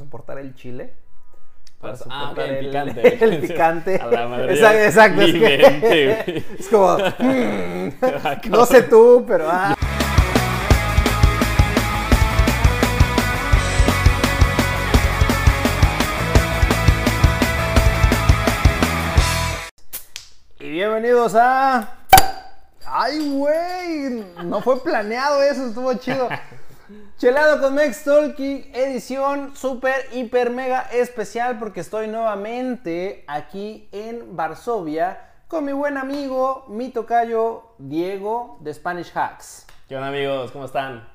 soportar el chile. Para- Para ah, soportar el picante. El picante. A la madre, Exacto. Es, que- es como. mm, no sé tú, pero. ah. Y bienvenidos a. ¡Ay, güey! No fue planeado eso, estuvo chido. Chelado con Mex Talking, edición super, hiper, mega especial porque estoy nuevamente aquí en Varsovia con mi buen amigo, mi tocayo Diego de Spanish Hacks. ¿Qué onda amigos? ¿Cómo están?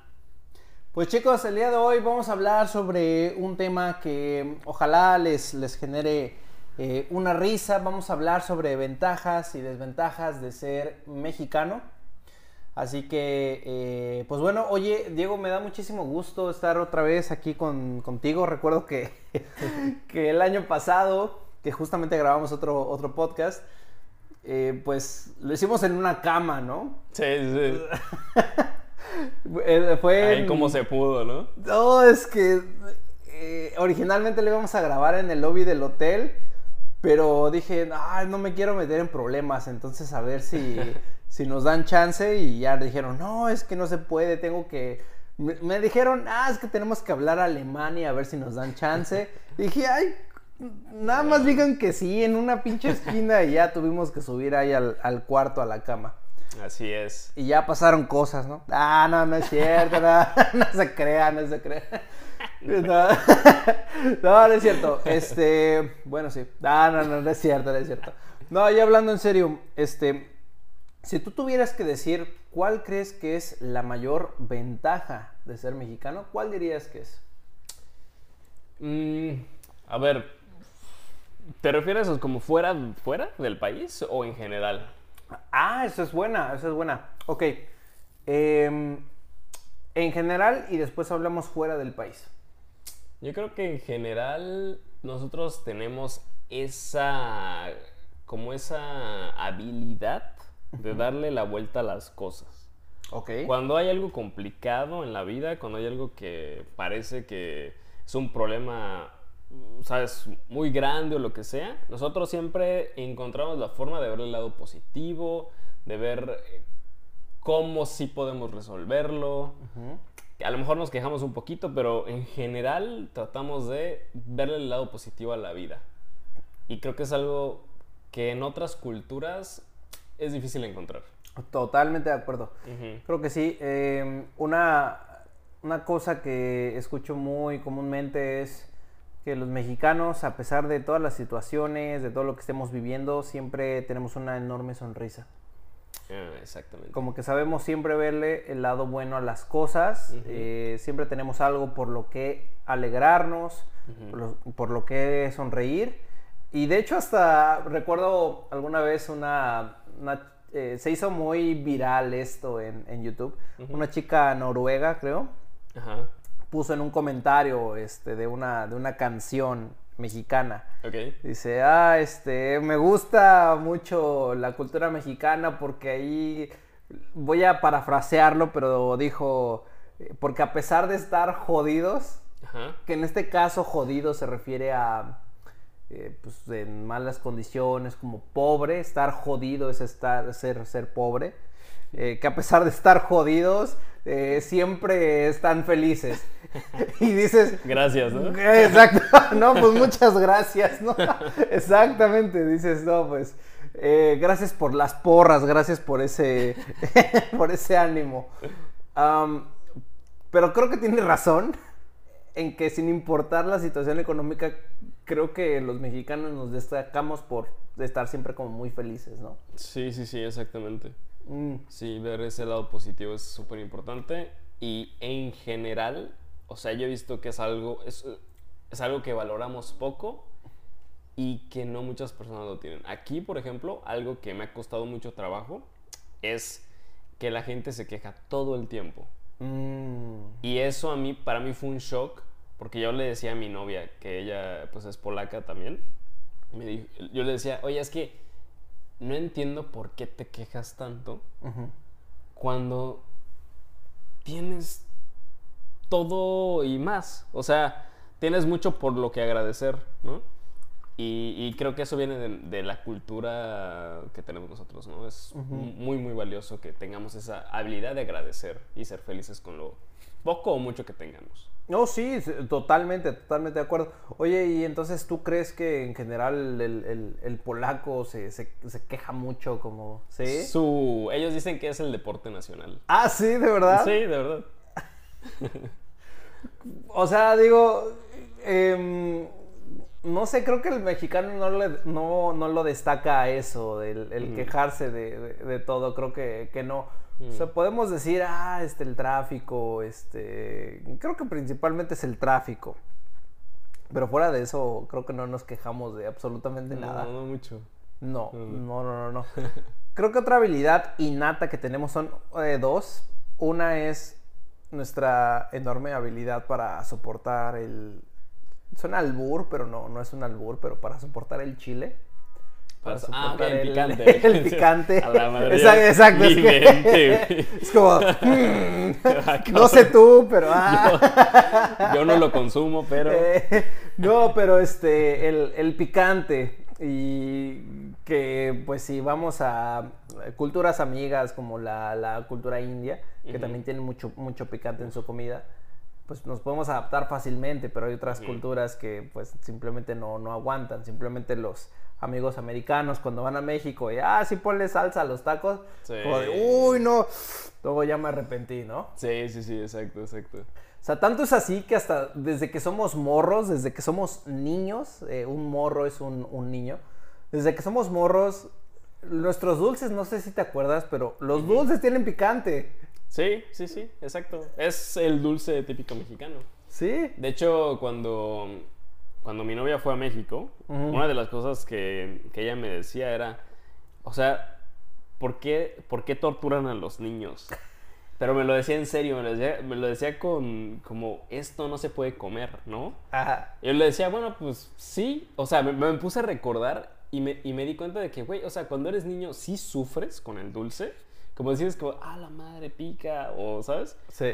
Pues chicos, el día de hoy vamos a hablar sobre un tema que ojalá les, les genere eh, una risa. Vamos a hablar sobre ventajas y desventajas de ser mexicano. Así que, eh, pues bueno, oye, Diego, me da muchísimo gusto estar otra vez aquí con, contigo. Recuerdo que, que el año pasado, que justamente grabamos otro, otro podcast, eh, pues lo hicimos en una cama, ¿no? Sí, sí. Eh, Fue Ahí en- como se pudo, ¿no? No, es que originalmente lo íbamos a grabar en el lobby del hotel, pero dije, "Ay, no me quiero meter en problemas, entonces a ver si, si nos dan chance y ya dijeron, no, es que no se puede, tengo que... Me, me dijeron, ah, es que tenemos que hablar alemán y a ver si nos dan chance. Y dije, ay, nada más digan que sí, en una pinche esquina y ya tuvimos que subir ahí al, al cuarto, a la cama. Así es. Y ya pasaron cosas, ¿no? Ah, no, no es cierto, no, no se crea, no se crea. No, no, no es cierto. Este, bueno, sí. Ah, no, no, no es cierto, no es cierto. No, ya hablando en serio, este, si tú tuvieras que decir cuál crees que es la mayor ventaja de ser mexicano, ¿cuál dirías que es? Mm, a ver, ¿te refieres a como fuera, fuera del país o en general? Ah, eso es buena, eso es buena. Ok. em, en general y después hablamos fuera del país. Yo creo que en general nosotros tenemos esa, como esa habilidad de darle la vuelta a las cosas. Ok. Cuando hay algo complicado en la vida, cuando hay algo que parece que es un problema, sabes, muy grande o lo que sea, nosotros siempre encontramos la forma de ver el lado positivo, de ver eh, cómo sí podemos resolverlo. Ujú. A lo mejor nos quejamos un poquito, pero en general tratamos de verle el lado positivo a la vida. Y creo que es algo que en otras culturas es difícil encontrar. Totalmente de acuerdo. Ujú. Creo que sí. eh, una, una cosa que escucho muy comúnmente es que los mexicanos, a pesar de todas las situaciones, de todo lo que estemos viviendo, siempre tenemos una enorme sonrisa. Ah, exactamente. Como que sabemos siempre verle el lado bueno a las cosas, Ujú. eh, siempre tenemos algo por lo que alegrarnos, Ujú. por, lo, por lo que sonreír. Y de hecho hasta recuerdo alguna vez una... una, eh, se hizo muy viral esto en, en YouTube. Una chica noruega, creo, Ajá. puso en un comentario este, de, una, de una canción mexicana. Dice, ah, este, me gusta mucho la cultura mexicana porque ahí voy a parafrasearlo, pero dijo, eh, porque a pesar de estar jodidos, Ajá. que en este caso jodido se refiere a, eh, pues, en malas condiciones, como pobre, estar jodido es estar, ser, ser pobre, eh, que a pesar de estar jodidos, eh, siempre están felices. y dices, Gracias, ¿no? Exacto, no, pues muchas gracias, ¿no? Exactamente, dices, no, pues gracias por las porras, gracias por ese, por ese ánimo. Pero creo que tiene razón en que sin importar la situación económica, creo que los mexicanos nos destacamos por estar siempre como muy felices, ¿no? Sí, sí, sí, exactamente. Mm, Sí, ver ese lado positivo es súper importante. Y en general, o sea, yo he visto que es algo, es, es algo que valoramos poco y que no muchas personas lo tienen. Aquí, por ejemplo, algo que me ha costado mucho trabajo es que la gente se queja todo el tiempo. mm, Y eso a mí, para mí fue un shock, porque yo le decía a mi novia, que ella pues es polaca también, me dijo- yo le decía, oye, es que no entiendo por qué te quejas tanto cuando tienes todo y más. O sea, tienes mucho por lo que agradecer, ¿no? Y, y creo que eso viene de, de la cultura que tenemos nosotros, ¿no? Es muy, muy valioso que tengamos esa habilidad de agradecer y ser felices con lo poco o mucho que tengamos. No, sí, totalmente, totalmente de acuerdo. Oye, y entonces tú crees que en general el, el- el polaco se, se- se queja mucho como... ¿Sí? Su, ellos dicen que es el deporte nacional. Ah, sí, de verdad. Sí, de verdad. O sea, digo, em, no sé, creo que el mexicano no, le- no, no lo destaca a eso, el, el Ujú. quejarse de, de- de todo, creo que, que no. O sea, Mm. podemos decir, ah, este, el tráfico, este, creo que principalmente es el tráfico. Pero fuera de eso, creo que no nos quejamos de absolutamente nada. No, no mucho. No, No, no, no, no, no. Creo que otra habilidad innata que tenemos son eh, dos. Una es nuestra enorme habilidad para soportar el... Suena albur, pero no, no es un albur, pero para soportar el chile. Para ah, soportar el el- picante. el picante. A la madre. Exacto, es que- como... mm, no sé tú, pero... ah. Yo no lo consumo, pero. Eh, no, pero este, el, el picante y que pues si vamos a culturas amigas como la, la cultura india, que también tiene mucho, mucho picante en su comida, pues nos podemos adaptar fácilmente, pero hay otras Ujú. culturas que pues simplemente no, no aguantan, simplemente los amigos americanos cuando van a México y, ah, sí ponle salsa a los tacos, Sí. como de, uy, no, luego ya me arrepentí, ¿no? Sí, sí, sí, exacto, exacto. O sea, tanto es así que hasta desde que somos morros, desde que somos niños, eh, un morro es un, un niño, desde que somos morros, nuestros dulces, no sé si te acuerdas, pero los dulces tienen picante. Sí, sí, sí, exacto. Es el dulce típico mexicano. Sí. De hecho, cuando, cuando mi novia fue a México, una de las cosas que, que ella me decía era, o sea, ¿por qué, ¿por qué torturan a los niños? Pero me lo decía en serio, me lo decía, me lo decía con como, esto no se puede comer, ¿no? Ajá. Y yo le decía, bueno, pues sí, o sea, me, me puse a recordar y me, y me di cuenta de que, güey, o sea, cuando eres niño sí sufres con el dulce, como decís, como, ah, la madre pica, o, ¿sabes? Sí.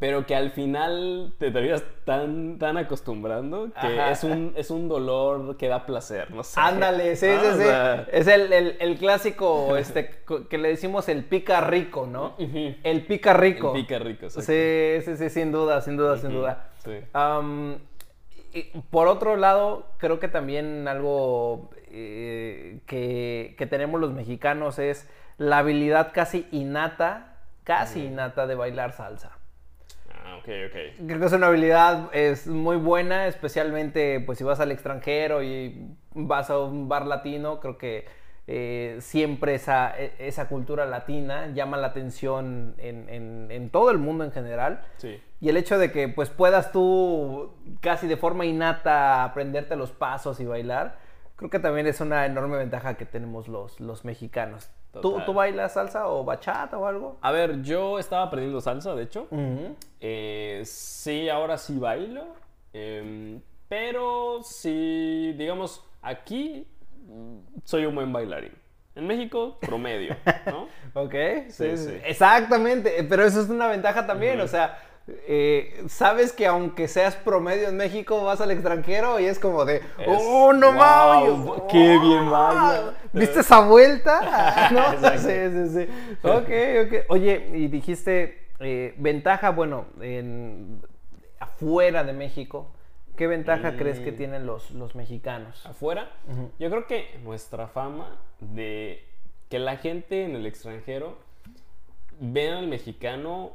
Pero que al final te terminas tan, tan acostumbrando que Ajá. es un, es un dolor que da placer, no sé. Ándale, sí, Ah, sí, o sí. sea, Es el, el- el clásico este, que le decimos el pica rico, ¿no? El pica rico. El pica rico, exacto. Sí, sí, sí, sin duda, sin duda, sin duda. sí. Por otro lado, creo que también algo eh, que, que tenemos los mexicanos es la habilidad casi innata, casi innata de bailar salsa. Ah, ok, ok. Creo que es una habilidad es muy buena, especialmente pues si vas al extranjero y vas a un bar latino, creo que eh, siempre esa, e- esa cultura latina llama la atención en, en- en todo el mundo en general. Sí. Y el hecho de que pues puedas tú casi de forma innata aprenderte los pasos y bailar, creo que también es una enorme ventaja que tenemos los, los mexicanos. ¿Tú. ¿Tú bailas salsa o bachata o algo? A ver, yo estaba aprendiendo salsa, de hecho. Ujú. Eh, sí, ahora sí bailo. em, pero sí, digamos, aquí mm, soy un buen bailarín. En México, promedio, ¿no? Ok, Sí, sí, exactamente, pero eso es una ventaja también, o sea, eh, sabes que aunque seas promedio en México, vas al extranjero y es como de, oh, no wow, mames, qué bien baila". ¿Viste esa vuelta? ¿No? Exacto. Sí, sí, sí. Ok, ok. Oye, y dijiste, eh, ventaja, bueno, en, afuera de México, ¿qué ventaja crees que Mm. tienen los, los mexicanos? Afuera, yo creo que nuestra fama de que la gente en el extranjero vean al mexicano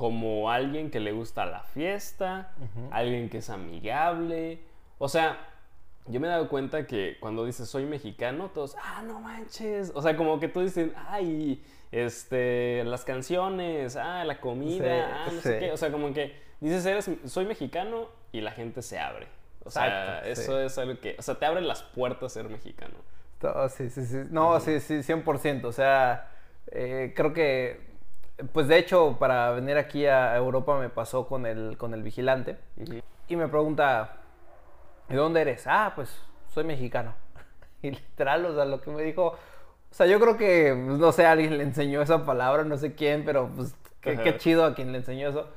como alguien que le gusta la fiesta, alguien que es amigable. O sea, yo me he dado cuenta que cuando dices soy mexicano, todos, ah, no manches. O sea, como que tú dices, ay, este, las canciones, ah, la comida, Sí, ah, no sí. sé qué. O sea, como que dices, eres, soy mexicano y la gente se abre. O sea, Exacto, sí. eso es algo que, o sea, te abre las puertas ser mexicano. Sí, sí, sí. No, sí, sí, 100%. O sea, eh, creo que, pues de hecho, para venir aquí a Europa me pasó con el, con el vigilante y me pregunta, ¿de dónde eres? Ah, pues soy mexicano. Y literal, o sea, lo que me dijo, o sea, yo creo que, pues, no sé, alguien le enseñó esa palabra, no sé quién, pero pues qué, qué chido a quien le enseñó eso.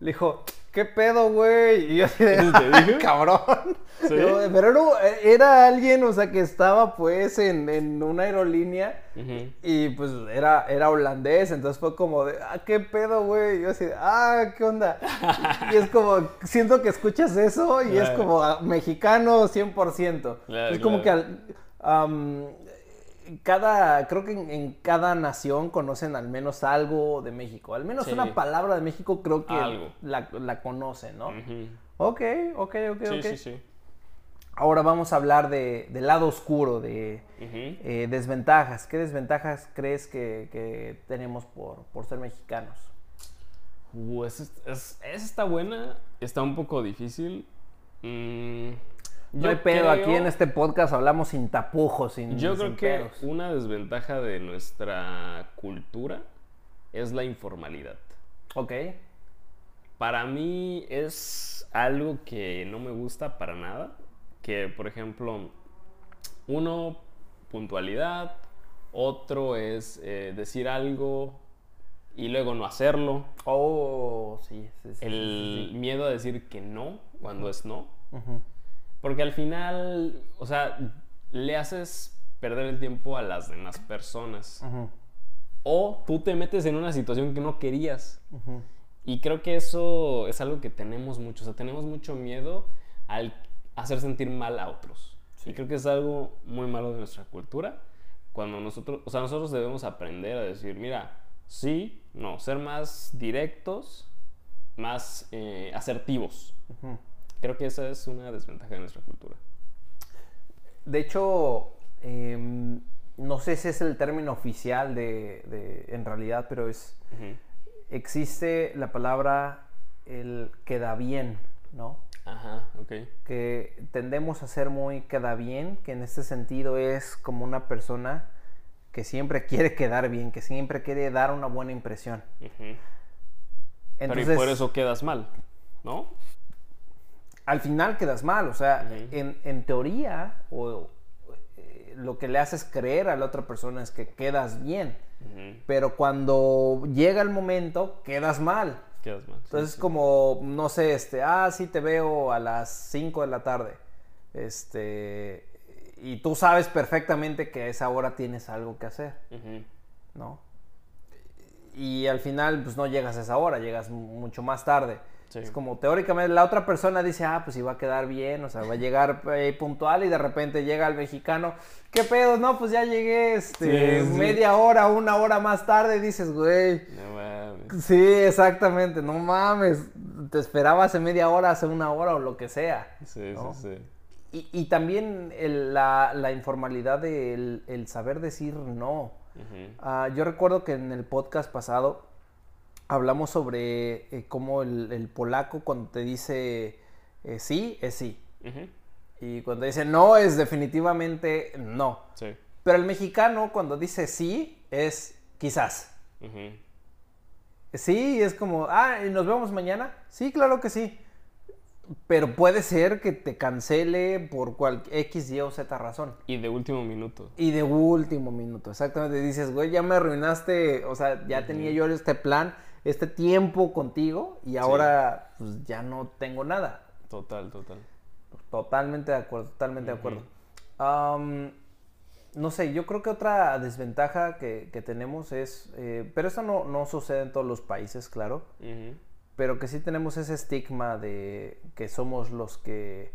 Le dijo, ¿qué pedo, güey? Y yo así de, ¿Te "Ah, dijo? cabrón. ¿Sí? Yo, Pero era, era alguien, o sea, que estaba pues en, en una aerolínea y pues era, era holandés, entonces fue como de, ah, ¿qué pedo, güey? Y yo así de, ah, ¿qué onda? Y es como, siento que escuchas eso y es como ah, mexicano 100%. Claro, es como claro. que al- am, cada, creo que en, en cada nación conocen al menos algo de México. Al menos Sí. una palabra de México creo que Algo. la, la conocen, ¿no? Ujú. Ok, ok, ok, Sí, ok. sí, sí. Ahora vamos a hablar de, del lado oscuro, de eh, desventajas. ¿Qué desventajas crees que, que tenemos por, por ser mexicanos? Uh, esa, es- es- esa está buena, está un poco difícil. Mm, No hay pedo, aquí en este podcast hablamos sin tapujos, sin Yo sin creo que pedos. una desventaja de nuestra cultura es la informalidad. Ok, Para mí es algo que no me gusta para nada. Que, por ejemplo, uno, puntualidad. Otro es eh, decir algo y luego no hacerlo. oh, sí, sí, sí, El miedo a decir que no cuando es no. Ujú. Porque al final, o sea, le haces perder el tiempo a las demás personas. O tú te metes en una situación que no querías. Y creo que eso es algo que tenemos mucho. O sea, tenemos mucho miedo al hacer sentir mal a otros. Y creo que es algo muy malo de nuestra cultura. Cuando nosotros, o sea, nosotros debemos aprender a decir, mira, sí, no, ser más directos, más eh, asertivos. Ujú. Creo que esa es una desventaja de nuestra cultura. De hecho, em, no sé si es el término oficial de, de- en realidad, pero es existe la palabra el queda bien, ¿no? Ajá, ok. Que tendemos a ser muy queda bien, que en este sentido es como una persona que siempre quiere quedar bien, que siempre quiere dar una buena impresión. Entonces, Pero y por eso quedas mal, ¿no? Al final quedas mal, o sea, en, en teoría, o, eh, lo que le haces creer a la otra persona es que quedas bien, pero cuando llega el momento, quedas mal. Quedas mal. Entonces, sí. como, no sé, este, ah, sí te veo a las 5 de la tarde. Este, y tú sabes perfectamente que a esa hora tienes algo que hacer. ¿no? Y al final, pues no llegas a esa hora, llegas mu- mucho más tarde. Sí. Es como teóricamente la otra persona dice, ah, pues iba a quedar bien, o sea, va a llegar eh, puntual y de repente llega el mexicano, ¿qué pedo? No, pues ya llegué este, Sí, sí. media hora, una hora más tarde, dices, güey, No mames. Sí, exactamente, no mames. Te esperaba hace media hora, hace una hora o lo que sea. Sí, ¿no? sí, sí. Y, y también el- la, la informalidad del el saber decir no. Ah, yo recuerdo que en el podcast pasado hablamos sobre eh, cómo el, el polaco cuando te dice eh, sí, es sí. Y cuando dice no, es definitivamente no. Sí. Pero el mexicano cuando dice sí, es quizás. Sí, es como, ah, ¿y nos vemos mañana? Sí, claro que sí. Pero puede ser que te cancele por cual X, Y o Z razón. Y de último minuto. Y de último minuto, exactamente. Dices, güey, ya me arruinaste, o sea, ya tenía yo este plan, este tiempo contigo y ahora pues ya no tengo nada. Total, total. Totalmente de acuerdo, totalmente de acuerdo. No sé, yo creo que otra desventaja que, que tenemos es, eh, pero eso no, no sucede en todos los países, claro, pero que sí tenemos ese estigma de que somos los que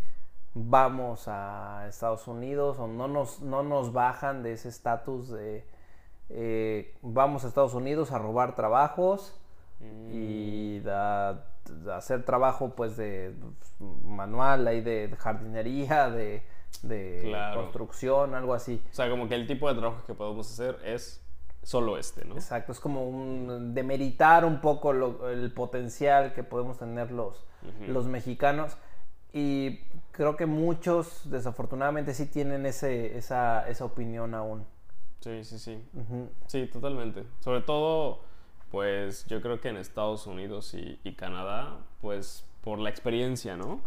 vamos a Estados Unidos o no nos, no nos bajan de ese estatus de eh, vamos a Estados Unidos a robar trabajos y da- da hacer trabajo pues de pues, manual ahí de jardinería de, de Claro. construcción algo así O sea, como que el tipo de trabajo que podemos hacer es solo este, ¿no? exacto es como un demeritar un poco lo- el potencial que podemos tener los, los mexicanos y creo que muchos desafortunadamente sí tienen ese, esa, esa opinión aún Sí, sí, sí. Sí, totalmente. Sobre todo, pues yo creo que en Estados Unidos y, y Canadá, pues por la experiencia, ¿no?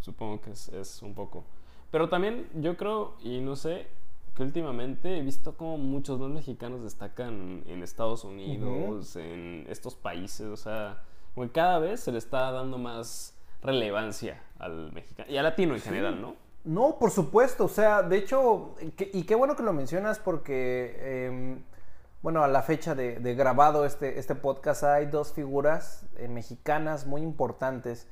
Supongo que es, es un poco. Pero también yo creo, y no sé, que últimamente he visto como muchos más mexicanos destacan en Estados Unidos, en estos países, o sea, Como cada vez se le está dando más relevancia al mexicano y al latino en general, ¿no? No, por supuesto, o sea, de hecho, que- y qué bueno que lo mencionas porque, eh, bueno, a la fecha de, de grabado este, este podcast hay dos figuras eh, mexicanas muy importantes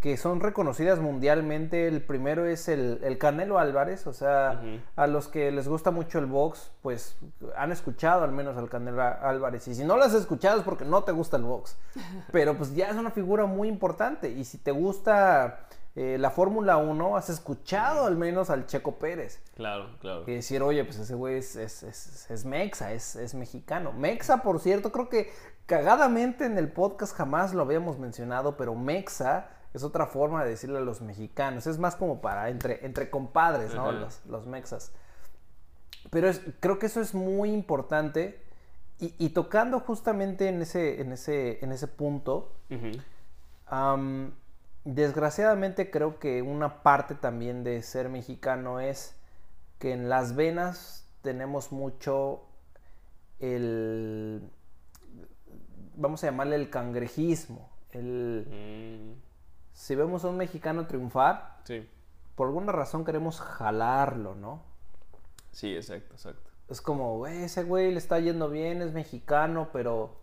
que son reconocidas mundialmente. El primero es el, el Canelo Álvarez, o sea, a los que les gusta mucho el box, pues han escuchado al menos al Canelo Álvarez. Y si no lo has escuchado es porque no te gusta el box. Pero pues ya es una figura muy importante. Y si te gusta eh, la Fórmula 1, has escuchado al menos al Checo Pérez. Claro, claro. Que decir, oye, pues ese güey es, es, es- es mexa, es, es mexicano. Mexa, por cierto, creo que cagadamente en el podcast jamás lo habíamos mencionado, pero mexa es otra forma de decirle a los mexicanos. Es más como para entre, entre compadres, ¿no? Los, los mexas. Pero es- creo que eso es muy importante. Y, y tocando justamente en ese, en ese, en ese punto. Am, desgraciadamente creo que una parte también de ser mexicano es que en las venas tenemos mucho el, vamos a llamarle el cangrejismo. El, Mm, si vemos a un mexicano triunfar, sí, por alguna razón queremos jalarlo, ¿no? sí, exacto, exacto. Es como, güey, ese güey le está yendo bien, es mexicano, pero,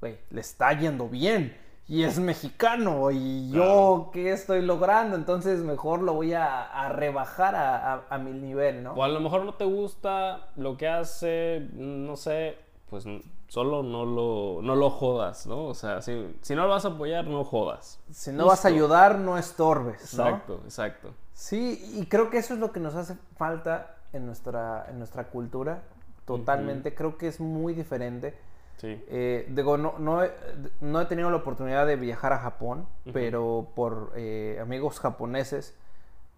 güey, le está yendo bien. Y es mexicano. ¿Y yo qué estoy logrando? Entonces mejor lo voy a, a rebajar a, a- a mi nivel, ¿no? O a lo mejor no te gusta lo que hace, no sé, pues solo no lo, no lo jodas, ¿no? O sea, si, si no lo vas a apoyar, no jodas. Si no vas a ayudar, no estorbes, ¿no? Exacto, exacto. Sí, y creo que eso es lo que nos hace falta en nuestra, en nuestra cultura. Totalmente. Creo que es muy diferente. Sí. Eh, digo, no, no, he, no he tenido la oportunidad de viajar a Japón, pero por eh, amigos japoneses,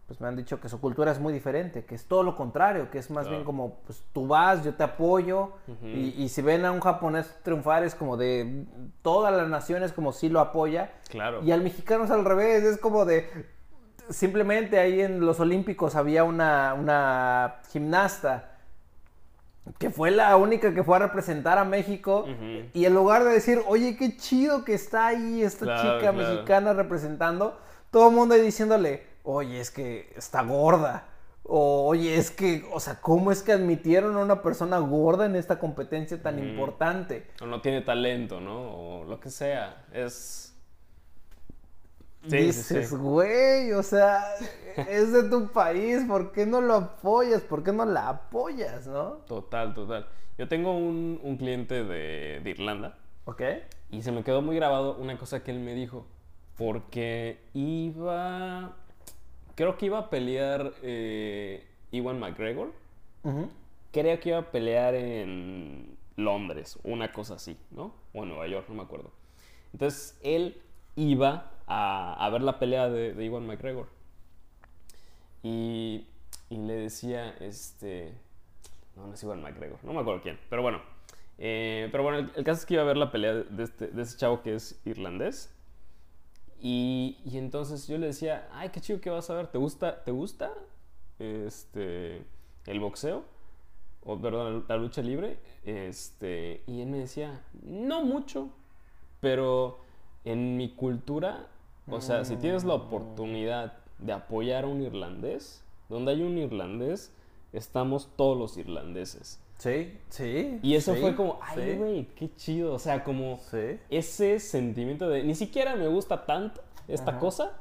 pues me han dicho que su cultura es muy diferente, que es todo lo contrario, que es más Claro. bien como, pues tú vas, yo te apoyo, y, y si ven a un japonés triunfar es como de, toda la nación es como si lo apoya, Claro. y al mexicano es al revés, es como de, simplemente ahí en los Olímpicos había una, una gimnasta que fue la única que fue a representar a México y en lugar de decir, oye, qué chido que está ahí esta Claro, chica claro. mexicana representando, todo el mundo ahí diciéndole, oye, es que está gorda. O, oye, es que, o sea, ¿cómo es que admitieron a una persona gorda en esta competencia tan importante? O no tiene talento, ¿no? O lo que sea. Es. Sí, Dices, sí. güey, o sea, es de tu país, ¿por qué no lo apoyas? ¿Por qué no la apoyas, no? Total, total. Yo tengo un, un cliente de, de Irlanda ¿Ok? y se me quedó muy grabado una cosa que él me dijo. Porque iba. Creo que iba a pelear eh, Iwan McGregor. Ujú. Creo que iba a pelear en Londres, una cosa así, ¿no? O en Nueva York, no me acuerdo. Entonces él iba a, ver la pelea de, de Iwan McGregor. Y, y le decía, este. No, no es Iwan McGregor, no me acuerdo quién, pero bueno. Eh, pero bueno, el, caso es que iba a ver la pelea de, este, ese chavo que es irlandés. Y, y entonces yo le decía, ay, qué chido que vas a ver, ¿te gusta, te gusta este, el boxeo? O, perdón, la lucha libre. Este, y él me decía, no mucho, pero en mi cultura, o sea, si tienes la oportunidad de apoyar a un irlandés, donde hay un irlandés, estamos todos los irlandeses. Sí, sí. Y eso sí, fue como, ay, sí, güey, qué chido. O sea, como Sí. ese sentimiento de ni siquiera me gusta tanto esta Ajá. cosa,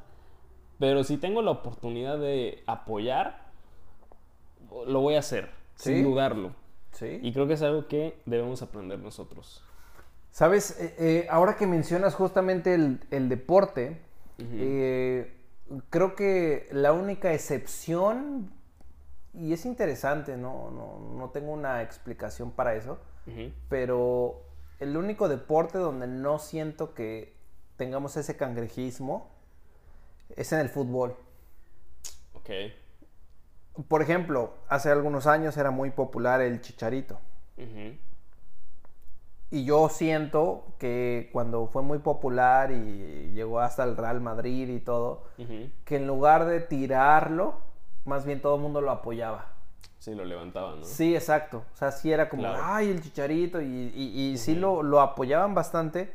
pero si tengo la oportunidad de apoyar, lo voy a hacer, sin dudarlo. Sí. Y creo que es algo que debemos aprender nosotros. Sabes, Eh, eh, ahora que mencionas justamente el, el deporte, eh, creo que la única excepción, y es interesante, no, no, no tengo una explicación para eso, pero el único deporte donde no siento que tengamos ese cangrejismo es en el fútbol. Ok. Por ejemplo, hace algunos años era muy popular el chicharito. Ujú. Y yo siento que cuando fue muy popular y llegó hasta el Real Madrid y todo, que en lugar de tirarlo, más bien todo el mundo lo apoyaba. Sí, lo levantaban, ¿no? Sí, exacto. O sea, sí era como, Claro. ay, el chicharito, y, y- y sí lo, lo apoyaban bastante,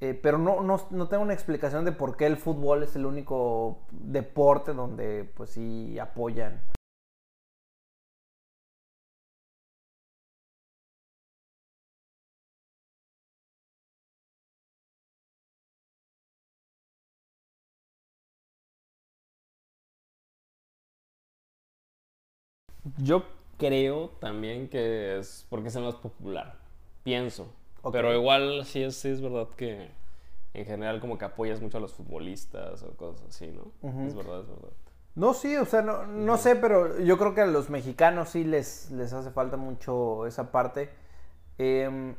eh, pero no, no, no, tengo una explicación de por qué el fútbol es el único deporte donde pues sí apoyan. Yo creo también que es porque es el más popular. Pienso. Pero igual sí es, sí es verdad que en general como que apoyas mucho a los futbolistas o cosas así, ¿no? Es verdad, es verdad. No, sí, o sea, no, no sé, pero yo creo que a los mexicanos sí les, les hace falta mucho esa parte. Em,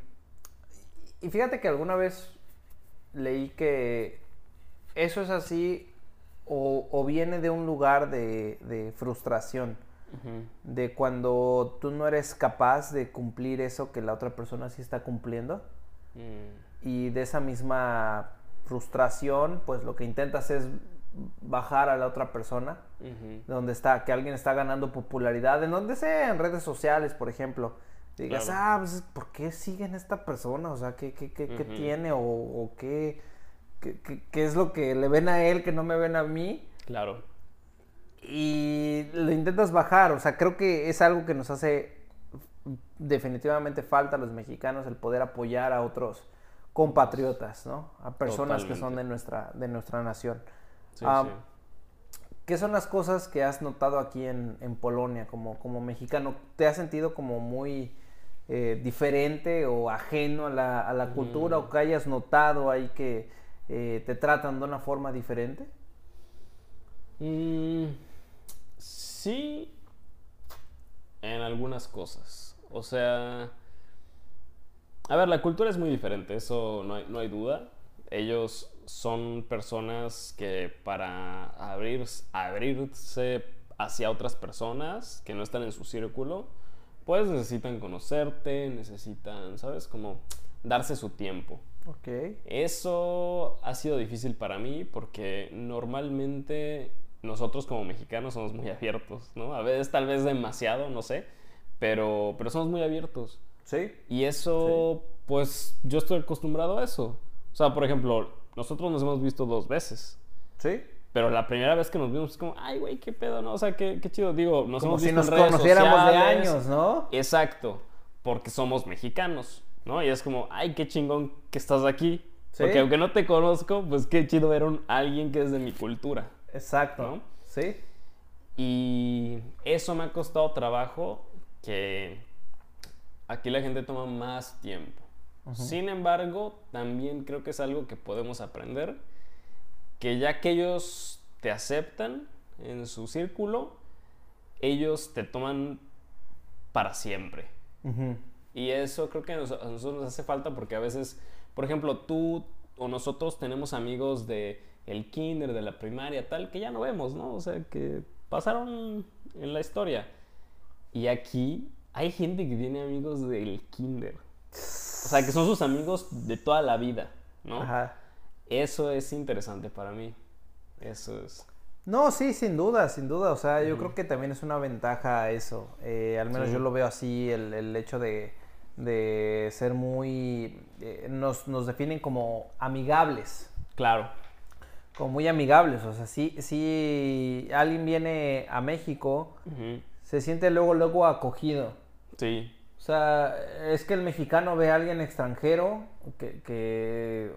y fíjate que alguna vez leí que eso es así o, viene de un lugar de, de frustración de cuando tú no eres capaz de cumplir eso que la otra persona sí está cumpliendo. Mm. Y de esa misma frustración, pues lo que intentas es bajar a la otra persona, donde está, que alguien está ganando popularidad, en donde sea, en redes sociales, por ejemplo. Digas, ah, pues, ¿por qué siguen esta persona? O sea, ¿qué, qué, qué, tiene? ¿O, o qué, qué, es lo que le ven a él que no me ven a mí? Claro y lo intentas bajar. O sea, creo que es algo que nos hace definitivamente falta a los mexicanos el poder apoyar a otros compatriotas, ¿no? A personas que son de nuestra, de nuestra nación. Ah, ¿Qué son las cosas que has notado aquí en, Polonia como, como mexicano? ¿Te has sentido como muy eh, diferente o ajeno a la, cultura o que hayas notado ahí que eh, te tratan de una forma diferente? Mm, sí, en algunas cosas. O sea, a ver, la cultura es muy diferente, eso no hay, no hay duda. Ellos son personas que para abrir, abrirse hacia otras personas que no están en su círculo, pues necesitan conocerte, necesitan, ¿sabes? Como darse su tiempo. Ok. Eso ha sido difícil para mí porque normalmente nosotros como mexicanos somos muy abiertos, ¿no? A veces tal vez demasiado, no sé, pero, pero somos muy abiertos. Sí. Y eso, pues yo estoy acostumbrado a eso. O sea, por ejemplo, nosotros nos hemos visto dos veces. Sí. Pero la primera vez que nos vimos es como, ay, güey, qué pedo, ¿no? O sea, qué, qué chido. Digo, nos como hemos si nos conociéramos de años, ¿no? Exacto. Porque somos mexicanos, ¿no? Y es como, ay, qué chingón que estás aquí. Porque aunque no te conozco, pues qué chido ver a alguien que es de mi cultura. Exacto. Sí. Y eso me ha costado trabajo que aquí la gente toma más tiempo. Sin embargo, también creo que es algo que podemos aprender, que ya que ellos te aceptan en su círculo, ellos te toman para siempre. Y eso creo que a nosotros nos hace falta porque a veces, por ejemplo, tú o nosotros tenemos amigos de el kinder, de la primaria, tal, que ya no vemos, ¿no? O sea, que pasaron en la historia. Y aquí hay gente que tiene amigos del kinder. O sea, que son sus amigos de toda la vida, ¿no? Ajá. Eso es interesante para mí. Eso es. No, sí, sin duda, sin duda. O sea, yo creo que también es una ventaja eso. Eh, al menos yo lo veo así, el, hecho de, de, ser muy... Eh, nos, nos definen como amigables. Claro como muy amigables. O sea, si, si alguien viene a México, se siente luego, luego acogido. Sí. O sea, es que el mexicano ve a alguien extranjero que,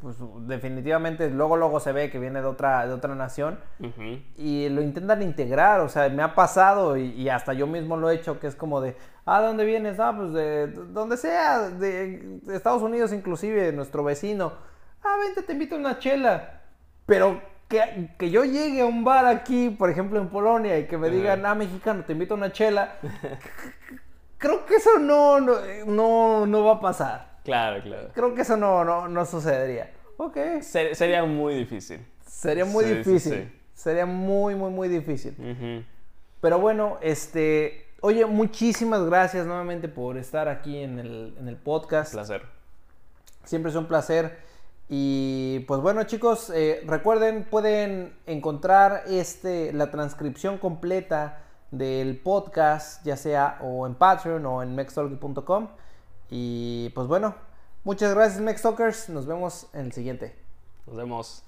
pues definitivamente luego luego se ve que viene de otra de otra nación y lo intentan integrar o sea me ha pasado y, hasta yo mismo lo he hecho que es como de ah dónde vienes ah pues de donde sea de, de Estados Unidos inclusive nuestro vecino ah, vente, te invito a una chela. Pero que, que, yo llegue a un bar aquí, por ejemplo en Polonia, y que me digan, ah, mexicano, te invito a una chela, creo que eso no, no, no, va a pasar. Claro, claro. Creo que eso no, no, no sucedería. Ok. sería muy difícil. Sería muy difícil. Sería muy, muy, muy difícil. Pero bueno, este, oye, muchísimas gracias nuevamente por estar aquí en el, en el podcast. Un placer. Siempre es un placer. Y pues bueno chicos, eh, recuerden, pueden encontrar este, la transcripción completa del podcast, ya sea o en Patreon o en mextalky.com. Y pues bueno, Muchas gracias, Mextalkers. Nos vemos en el siguiente. Nos vemos.